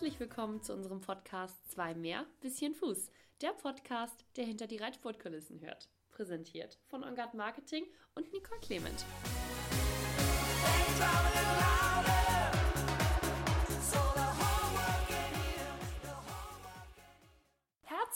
Herzlich willkommen zu unserem Podcast Zwei mehr, bisschen Fuß. Der Podcast, der hinter die Reitsportkulissen hört. Präsentiert von Ongard Marketing und Nicole Clement.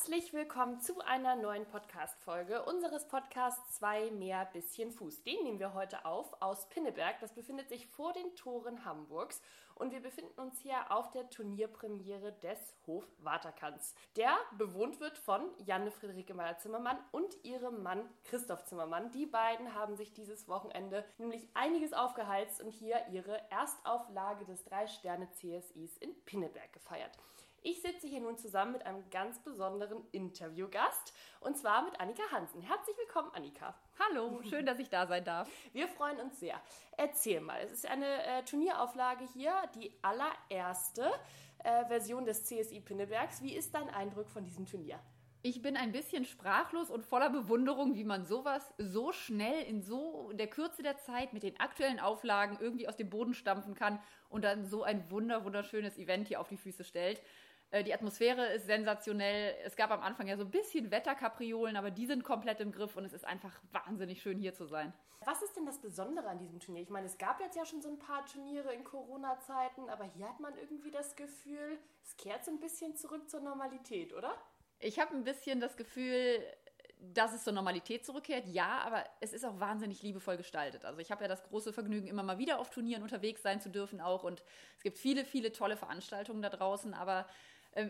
Herzlich willkommen zu einer neuen Podcast-Folge unseres Podcasts Zwei mehr bisschen Fuß. Den nehmen wir heute auf aus Pinneberg. Das befindet sich vor den Toren Hamburgs und wir befinden uns hier auf der Turnierpremiere des Hof Waterkants, der bewohnt wird von Janne Friederike Meyer-Zimmermann und ihrem Mann Christoph Zimmermann. Die beiden haben sich dieses Wochenende nämlich einiges aufgeheizt und hier ihre Erstauflage des Drei-Sterne-CSIs in Pinneberg gefeiert. Ich sitze hier nun zusammen mit einem ganz besonderen Interviewgast und zwar mit Annika Hansen. Herzlich willkommen, Annika. Hallo, schön, dass ich da sein darf. Wir freuen uns sehr. Erzähl mal, es ist eine äh, Turnierauflage hier, die allererste äh, Version des CSI Pinnebergs. Wie ist dein Eindruck von diesem Turnier? Ich bin ein bisschen sprachlos und voller Bewunderung, wie man sowas so schnell in so der Kürze der Zeit mit den aktuellen Auflagen irgendwie aus dem Boden stampfen kann und dann so ein wunder wunderschönes Event hier auf die Füße stellt. Äh, die Atmosphäre ist sensationell. Es gab am Anfang ja so ein bisschen Wetterkapriolen, aber die sind komplett im Griff und es ist einfach wahnsinnig schön hier zu sein. Was ist denn das Besondere an diesem Turnier? Ich meine, es gab jetzt ja schon so ein paar Turniere in Corona-Zeiten, aber hier hat man irgendwie das Gefühl, es kehrt so ein bisschen zurück zur Normalität, oder? Ich habe ein bisschen das Gefühl, dass es zur Normalität zurückkehrt, ja, aber es ist auch wahnsinnig liebevoll gestaltet. Also ich habe ja das große Vergnügen, immer mal wieder auf Turnieren unterwegs sein zu dürfen auch und es gibt viele, viele tolle Veranstaltungen da draußen, aber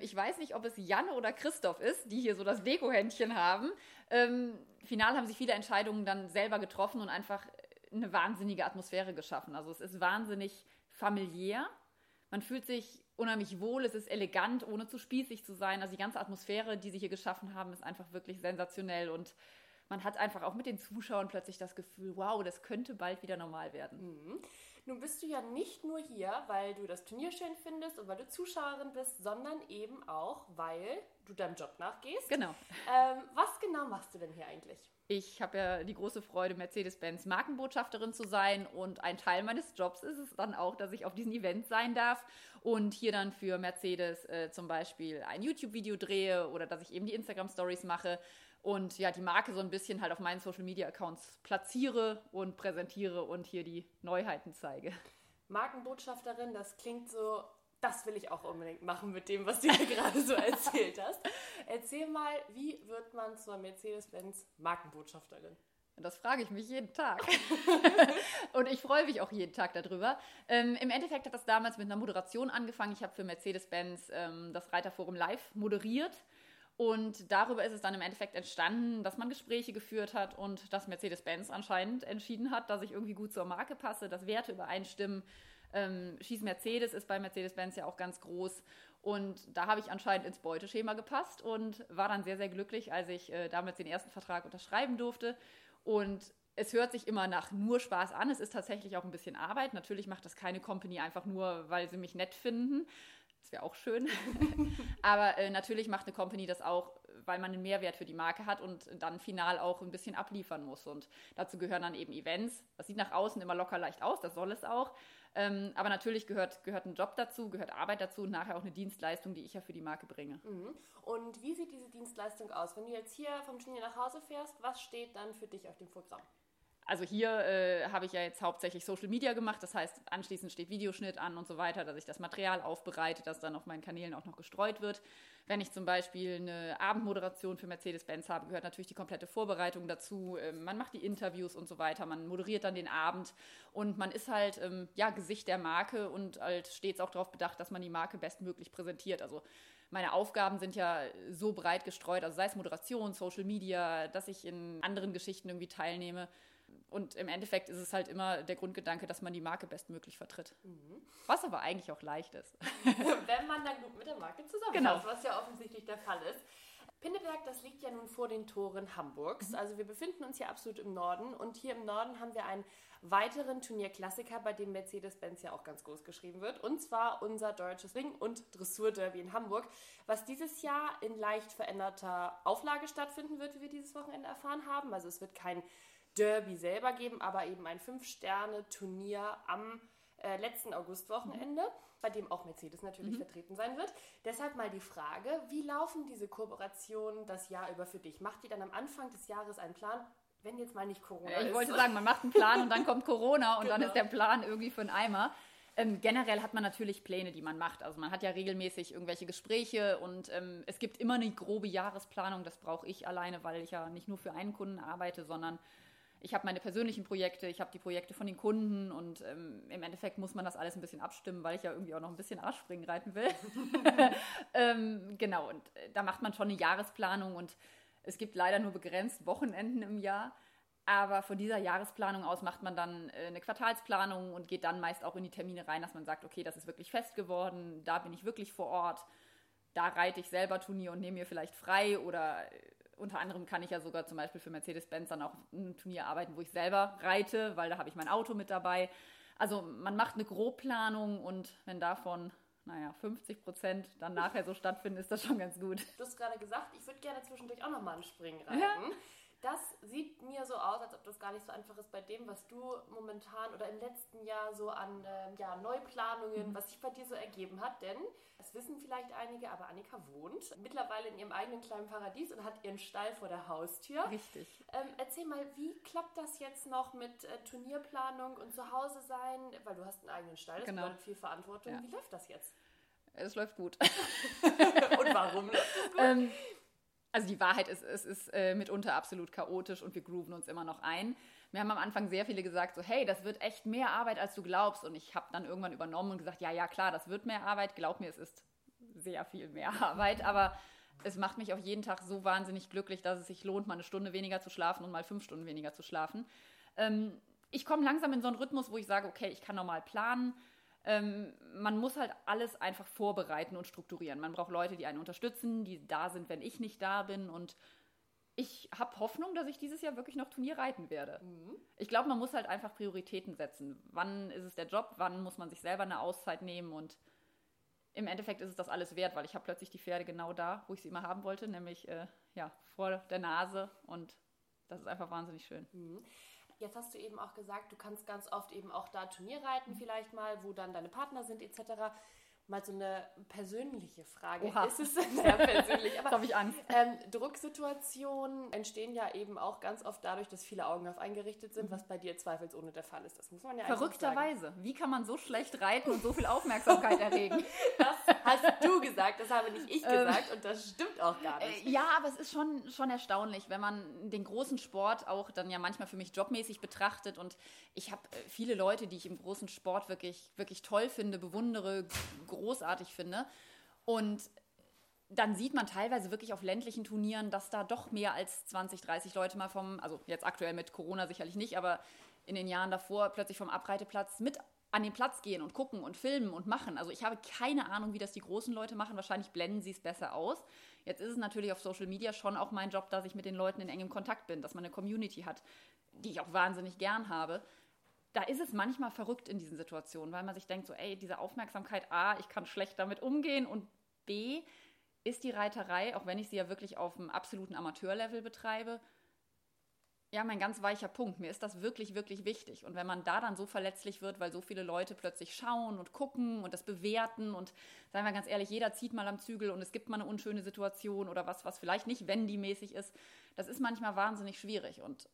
ich weiß nicht, ob es Janne oder Christoph ist, die hier so das Deko-Händchen haben. Ähm, final haben sich viele Entscheidungen dann selber getroffen und einfach eine wahnsinnige Atmosphäre geschaffen. Also es ist wahnsinnig familiär. Man fühlt sich unheimlich wohl, es ist elegant, ohne zu spießig zu sein. Also die ganze Atmosphäre, die sie hier geschaffen haben, ist einfach wirklich sensationell und man hat einfach auch mit den Zuschauern plötzlich das Gefühl, wow, das könnte bald wieder normal werden. Mhm. Nun bist du ja nicht nur hier, weil du das Turnier schön findest und weil du Zuschauerin bist, sondern eben auch, weil du deinem Job nachgehst. Genau. Ähm, was genau machst du denn hier eigentlich? Ich habe ja die große Freude, Mercedes-Benz Markenbotschafterin zu sein und ein Teil meines Jobs ist es dann auch, dass ich auf diesem Event sein darf und hier dann für Mercedes äh, zum Beispiel ein YouTube-Video drehe oder dass ich eben die Instagram-Stories mache und ja, die Marke so ein bisschen halt auf meinen Social Media Accounts platziere und präsentiere und hier die Neuheiten zeige. Markenbotschafterin, das klingt so, das will ich auch unbedingt machen mit dem, was du hier gerade so erzählt hast. Erzähl mal, wie wird man zur Mercedes-Benz Markenbotschafterin? Das frage ich mich jeden Tag. und ich freue mich auch jeden Tag darüber. Ähm, Im Endeffekt hat das damals mit einer Moderation angefangen. Ich habe für Mercedes-Benz ähm, das Reiterforum live moderiert und darüber ist es dann im Endeffekt entstanden, dass man Gespräche geführt hat und dass Mercedes-Benz anscheinend entschieden hat, dass ich irgendwie gut zur Marke passe, dass Werte übereinstimmen. Ähm, Schieß Mercedes ist bei Mercedes-Benz ja auch ganz groß. Und da habe ich anscheinend ins Beuteschema gepasst und war dann sehr, sehr glücklich, als ich äh, damals den ersten Vertrag unterschreiben durfte. Und es hört sich immer nach nur Spaß an. Es ist tatsächlich auch ein bisschen Arbeit. Natürlich macht das keine Company einfach nur, weil sie mich nett finden, das wäre auch schön. Aber äh, natürlich macht eine Company das auch, weil man einen Mehrwert für die Marke hat und dann final auch ein bisschen abliefern muss. Und dazu gehören dann eben Events. Das sieht nach außen immer locker leicht aus, das soll es auch. Ähm, aber natürlich gehört, gehört ein Job dazu, gehört Arbeit dazu und nachher auch eine Dienstleistung, die ich ja für die Marke bringe. Mhm. Und wie sieht diese Dienstleistung aus? Wenn du jetzt hier vom Turnier nach Hause fährst, was steht dann für dich auf dem Programm? Also hier äh, habe ich ja jetzt hauptsächlich Social Media gemacht, das heißt, anschließend steht Videoschnitt an und so weiter, dass ich das Material aufbereite, das dann auf meinen Kanälen auch noch gestreut wird. Wenn ich zum Beispiel eine Abendmoderation für Mercedes-Benz habe, gehört natürlich die komplette Vorbereitung dazu. Ähm, man macht die Interviews und so weiter, man moderiert dann den Abend und man ist halt ähm, ja Gesicht der Marke und halt stets auch darauf bedacht, dass man die Marke bestmöglich präsentiert. Also meine Aufgaben sind ja so breit gestreut, also sei es Moderation, Social Media, dass ich in anderen Geschichten irgendwie teilnehme. Und im Endeffekt ist es halt immer der Grundgedanke, dass man die Marke bestmöglich vertritt. Mhm. Was aber eigentlich auch leicht ist. Wenn man dann gut mit der Marke zusammenpasst, genau. was ja offensichtlich der Fall ist. Pinneberg, das liegt ja nun vor den Toren Hamburgs. Mhm. Also wir befinden uns hier absolut im Norden und hier im Norden haben wir einen weiteren Turnierklassiker, bei dem Mercedes-Benz ja auch ganz groß geschrieben wird. Und zwar unser deutsches Ring- und Dressur-Derby in Hamburg, was dieses Jahr in leicht veränderter Auflage stattfinden wird, wie wir dieses Wochenende erfahren haben. Also es wird kein Derby selber geben, aber eben ein Fünf-Sterne-Turnier am äh, letzten Augustwochenende, mhm. bei dem auch Mercedes natürlich mhm. vertreten sein wird. Deshalb mal die Frage, wie laufen diese Kooperationen das Jahr über für dich? Macht ihr dann am Anfang des Jahres einen Plan? Wenn jetzt mal nicht Corona ich ist. Ich wollte sagen, man macht einen Plan und dann kommt Corona und genau. dann ist der Plan irgendwie für einen Eimer. Ähm, generell hat man natürlich Pläne, die man macht. Also man hat ja regelmäßig irgendwelche Gespräche und ähm, es gibt immer eine grobe Jahresplanung. Das brauche ich alleine, weil ich ja nicht nur für einen Kunden arbeite, sondern ich habe meine persönlichen Projekte, ich habe die Projekte von den Kunden und ähm, im Endeffekt muss man das alles ein bisschen abstimmen, weil ich ja irgendwie auch noch ein bisschen Arschspringen reiten will. ähm, genau, und äh, da macht man schon eine Jahresplanung und es gibt leider nur begrenzt Wochenenden im Jahr. Aber von dieser Jahresplanung aus macht man dann äh, eine Quartalsplanung und geht dann meist auch in die Termine rein, dass man sagt, okay, das ist wirklich fest geworden, da bin ich wirklich vor Ort, da reite ich selber Turnier und nehme mir vielleicht frei oder äh, unter anderem kann ich ja sogar zum Beispiel für Mercedes-Benz dann auch ein Turnier arbeiten, wo ich selber reite, weil da habe ich mein Auto mit dabei. Also man macht eine Grobplanung und wenn davon naja, 50 Prozent dann nachher so stattfinden, ist das schon ganz gut. Du hast gerade gesagt, ich würde gerne zwischendurch auch nochmal einen Springen reiten. Ja das sieht mir so aus, als ob das gar nicht so einfach ist bei dem, was du momentan oder im letzten Jahr so an äh, ja, Neuplanungen, mhm. was sich bei dir so ergeben hat. Denn, das wissen vielleicht einige, aber Annika wohnt mittlerweile in ihrem eigenen kleinen Paradies und hat ihren Stall vor der Haustür. Richtig. Ähm, erzähl mal, wie klappt das jetzt noch mit äh, Turnierplanung und zu Hause sein? Weil du hast einen eigenen Stall, das genau. bedeutet viel Verantwortung. Ja. Wie läuft das jetzt? Es läuft gut. und warum läuft es gut? Ähm, also die Wahrheit ist, es ist äh, mitunter absolut chaotisch und wir grooven uns immer noch ein. Mir haben am Anfang sehr viele gesagt, so hey, das wird echt mehr Arbeit, als du glaubst. Und ich habe dann irgendwann übernommen und gesagt, ja, ja, klar, das wird mehr Arbeit. Glaub mir, es ist sehr viel mehr Arbeit, aber es macht mich auch jeden Tag so wahnsinnig glücklich, dass es sich lohnt, mal eine Stunde weniger zu schlafen und mal fünf Stunden weniger zu schlafen. Ähm, ich komme langsam in so einen Rhythmus, wo ich sage, okay, ich kann normal planen ähm, man muss halt alles einfach vorbereiten und strukturieren. Man braucht Leute, die einen unterstützen, die da sind, wenn ich nicht da bin. Und ich habe Hoffnung, dass ich dieses Jahr wirklich noch Turnier reiten werde. Mhm. Ich glaube, man muss halt einfach Prioritäten setzen. Wann ist es der Job? Wann muss man sich selber eine Auszeit nehmen? Und im Endeffekt ist es das alles wert, weil ich habe plötzlich die Pferde genau da, wo ich sie immer haben wollte, nämlich äh, ja, vor der Nase. Und das ist einfach wahnsinnig schön. Mhm. Jetzt hast du eben auch gesagt, du kannst ganz oft eben auch da Turnier reiten, vielleicht mal, wo dann deine Partner sind etc mal so eine persönliche Frage. Oha. Ist es sehr persönlich? Aber habe ich Angst. Ähm, Drucksituationen entstehen ja eben auch ganz oft dadurch, dass viele Augen auf eingerichtet sind, mhm. was bei dir zweifelsohne der Fall ist. Das muss man ja Verrückterweise. Wie kann man so schlecht reiten und so viel Aufmerksamkeit erregen? das hast du gesagt, das habe nicht ich ähm, gesagt und das stimmt auch gar nicht. Äh, ja, aber es ist schon, schon erstaunlich, wenn man den großen Sport auch dann ja manchmal für mich jobmäßig betrachtet und ich habe äh, viele Leute, die ich im großen Sport wirklich, wirklich toll finde, bewundere, großartig finde. Und dann sieht man teilweise wirklich auf ländlichen Turnieren, dass da doch mehr als 20, 30 Leute mal vom, also jetzt aktuell mit Corona sicherlich nicht, aber in den Jahren davor plötzlich vom Abreiteplatz mit an den Platz gehen und gucken und filmen und machen. Also ich habe keine Ahnung, wie das die großen Leute machen. Wahrscheinlich blenden sie es besser aus. Jetzt ist es natürlich auf Social Media schon auch mein Job, dass ich mit den Leuten in engem Kontakt bin, dass man eine Community hat, die ich auch wahnsinnig gern habe da ist es manchmal verrückt in diesen Situationen, weil man sich denkt, so, ey, diese Aufmerksamkeit, A, ich kann schlecht damit umgehen und B, ist die Reiterei, auch wenn ich sie ja wirklich auf einem absoluten Amateurlevel betreibe, ja, mein ganz weicher Punkt. Mir ist das wirklich, wirklich wichtig. Und wenn man da dann so verletzlich wird, weil so viele Leute plötzlich schauen und gucken und das bewerten und seien wir ganz ehrlich, jeder zieht mal am Zügel und es gibt mal eine unschöne Situation oder was, was vielleicht nicht Wendy-mäßig ist, das ist manchmal wahnsinnig schwierig. Und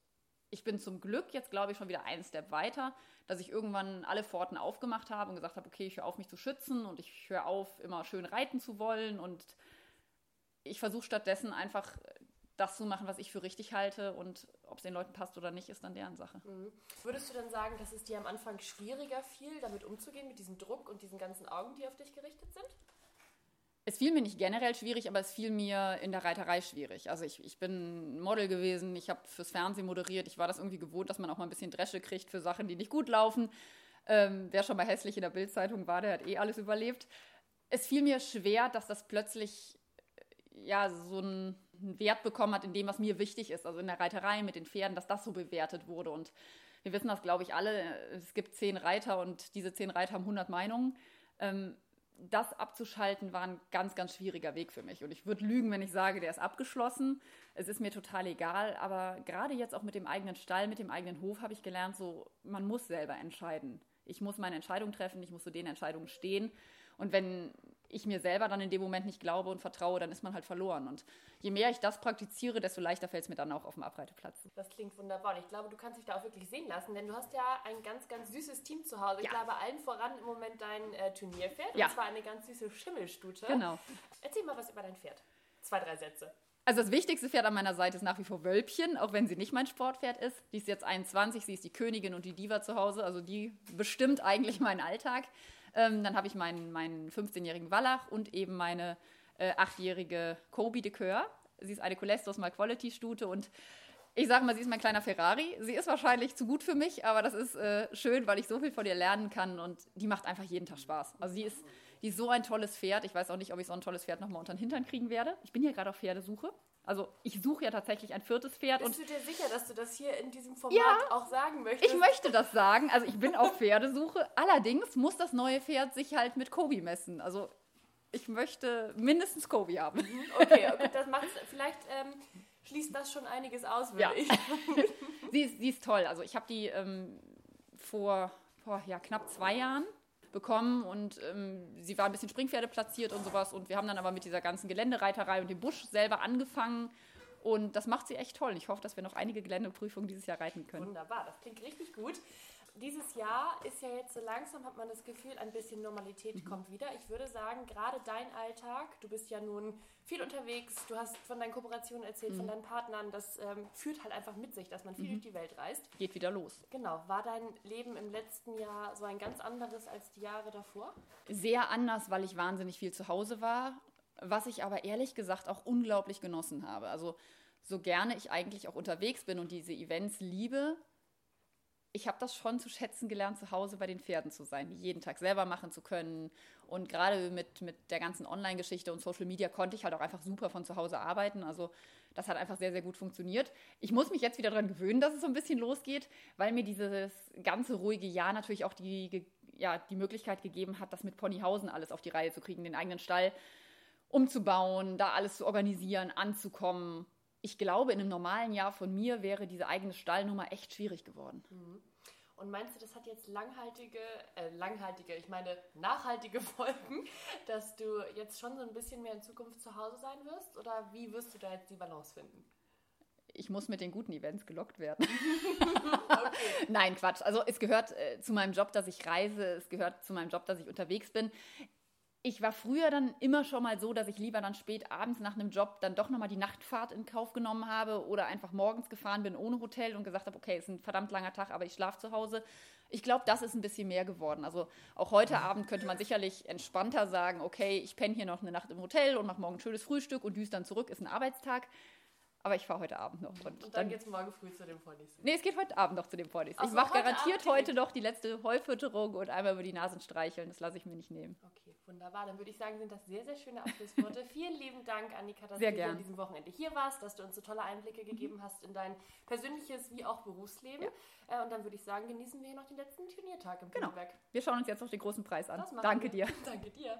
ich bin zum Glück jetzt, glaube ich, schon wieder einen Step weiter, dass ich irgendwann alle Pforten aufgemacht habe und gesagt habe, okay, ich höre auf, mich zu schützen und ich höre auf, immer schön reiten zu wollen und ich versuche stattdessen einfach das zu machen, was ich für richtig halte und ob es den Leuten passt oder nicht, ist dann deren Sache. Mhm. Würdest du dann sagen, dass es dir am Anfang schwieriger fiel, damit umzugehen, mit diesem Druck und diesen ganzen Augen, die auf dich gerichtet sind? Es fiel mir nicht generell schwierig, aber es fiel mir in der Reiterei schwierig. Also ich, ich bin Model gewesen, ich habe fürs Fernsehen moderiert, ich war das irgendwie gewohnt, dass man auch mal ein bisschen Dresche kriegt für Sachen, die nicht gut laufen. Ähm, wer schon mal hässlich in der Bildzeitung war, der hat eh alles überlebt. Es fiel mir schwer, dass das plötzlich ja so einen Wert bekommen hat in dem, was mir wichtig ist, also in der Reiterei mit den Pferden, dass das so bewertet wurde. Und wir wissen das, glaube ich, alle. Es gibt zehn Reiter und diese zehn Reiter haben 100 Meinungen. Ähm, das abzuschalten war ein ganz, ganz schwieriger Weg für mich. Und ich würde lügen, wenn ich sage, der ist abgeschlossen. Es ist mir total egal. Aber gerade jetzt auch mit dem eigenen Stall, mit dem eigenen Hof habe ich gelernt, so, man muss selber entscheiden. Ich muss meine Entscheidung treffen, ich muss zu den Entscheidungen stehen. Und wenn ich mir selber dann in dem Moment nicht glaube und vertraue, dann ist man halt verloren. Und je mehr ich das praktiziere, desto leichter fällt es mir dann auch auf dem Abreiteplatz. Das klingt wunderbar. Und ich glaube, du kannst dich da auch wirklich sehen lassen, denn du hast ja ein ganz, ganz süßes Team zu Hause. Ich Ja. glaube, allen voran im Moment dein äh, Turnierpferd. Ja. Und zwar eine ganz süße Schimmelstute. Genau. Erzähl mal was über dein Pferd. Zwei, drei Sätze. Also das wichtigste Pferd an meiner Seite ist nach wie vor Wölbchen, auch wenn sie nicht mein Sportpferd ist. Die ist jetzt 21, sie ist die Königin und die Diva zu Hause, also die bestimmt eigentlich meinen Alltag. Ähm, dann habe ich meinen, meinen 15-jährigen Wallach und eben meine äh, 8-jährige Kobe de Coeur. Sie ist eine Colestos mal Quality Stute und ich sage mal, sie ist mein kleiner Ferrari. Sie ist wahrscheinlich zu gut für mich, aber das ist äh, schön, weil ich so viel von ihr lernen kann und die macht einfach jeden Tag Spaß. Also sie ist, die ist so ein tolles Pferd. Ich weiß auch nicht, ob ich so ein tolles Pferd nochmal unter den Hintern kriegen werde. Ich bin hier gerade auf Pferdesuche. Also ich suche ja tatsächlich ein viertes Pferd und Bist du dir sicher, dass du das hier in diesem Format Ja. auch sagen möchtest? ich möchte das sagen. Also ich bin auf Pferdesuche. Allerdings muss das neue Pferd sich halt mit Kobe messen. Also ich möchte mindestens Kobe haben. Okay, okay, das macht vielleicht ähm, schließt das schon einiges aus, würde Ja. ich. Sie ist, sie ist toll. Also ich habe die ähm, vor, vor ja, knapp zwei Jahren bekommen und ähm, sie war ein bisschen Springpferde platziert und sowas und wir haben dann aber mit dieser ganzen Geländereiterei und dem Busch selber angefangen und das macht sie echt toll. Ich hoffe, dass wir noch einige Geländeprüfungen dieses Jahr reiten können. Wunderbar, das klingt richtig gut. Dieses Jahr ist ja jetzt so langsam, hat man das Gefühl, ein bisschen Normalität Mhm. kommt wieder. Ich würde sagen, gerade dein Alltag, du bist ja nun viel unterwegs, du hast von deinen Kooperationen erzählt, Mhm. von deinen Partnern, das ähm, führt halt einfach mit sich, dass man viel durch die Welt reist. Geht wieder los. Genau, war dein Leben im letzten Jahr so ein ganz anderes als die Jahre davor? Sehr anders, weil ich wahnsinnig viel zu Hause war, was ich aber ehrlich gesagt auch unglaublich genossen habe. Also so gerne ich eigentlich auch unterwegs bin und diese Events liebe, ich habe das schon zu schätzen gelernt, zu Hause bei den Pferden zu sein, jeden Tag selber machen zu können. Und gerade mit, mit der ganzen Online-Geschichte und Social Media konnte ich halt auch einfach super von zu Hause arbeiten. Also das hat einfach sehr, sehr gut funktioniert. Ich muss mich jetzt wieder daran gewöhnen, dass es so ein bisschen losgeht, weil mir dieses ganze ruhige Jahr natürlich auch die, ja, die Möglichkeit gegeben hat, das mit Ponyhausen alles auf die Reihe zu kriegen, den eigenen Stall umzubauen, da alles zu organisieren, anzukommen. Ich glaube, in einem normalen Jahr von mir wäre diese eigene Stallnummer echt schwierig geworden. Und meinst du, das hat jetzt langhaltige, äh, langhaltige, ich meine nachhaltige Folgen, dass du jetzt schon so ein bisschen mehr in Zukunft zu Hause sein wirst? Oder wie wirst du da jetzt die Balance finden? Ich muss mit den guten Events gelockt werden. Nein, Quatsch. Also es gehört äh, zu meinem Job, dass ich reise. Es gehört zu meinem Job, dass ich unterwegs bin. Ich war früher dann immer schon mal so, dass ich lieber dann spät abends nach einem Job dann doch nochmal die Nachtfahrt in Kauf genommen habe oder einfach morgens gefahren bin ohne Hotel und gesagt habe, okay, ist ein verdammt langer Tag, aber ich schlafe zu Hause. Ich glaube, das ist ein bisschen mehr geworden. Also auch heute Abend könnte man sicherlich entspannter sagen, okay, ich penne hier noch eine Nacht im Hotel und mache morgen ein schönes Frühstück und düse dann zurück, ist ein Arbeitstag. Aber ich fahre heute Abend noch. Und, Und dann geht's morgen früh zu dem Vorlesen. Nee, es geht heute Abend noch zu dem Vorlesen. Ach Ich mache garantiert Abend heute noch die letzte Heufütterung und einmal über die Nasen streicheln. Das lasse ich mir nicht nehmen. Okay, wunderbar. Dann würde ich sagen, sind das sehr, sehr schöne Abschlussworte. Vielen lieben Dank, Annika, dass Sehr du an diesem Wochenende hier warst, dass du uns so tolle Einblicke gegeben hast in dein persönliches wie auch Berufsleben. Äh, und dann würde ich sagen, genießen wir hier noch den letzten Turniertag im Genau. Pinneberg. Wir schauen uns jetzt noch den großen Preis an. Danke wir. dir. Danke dir.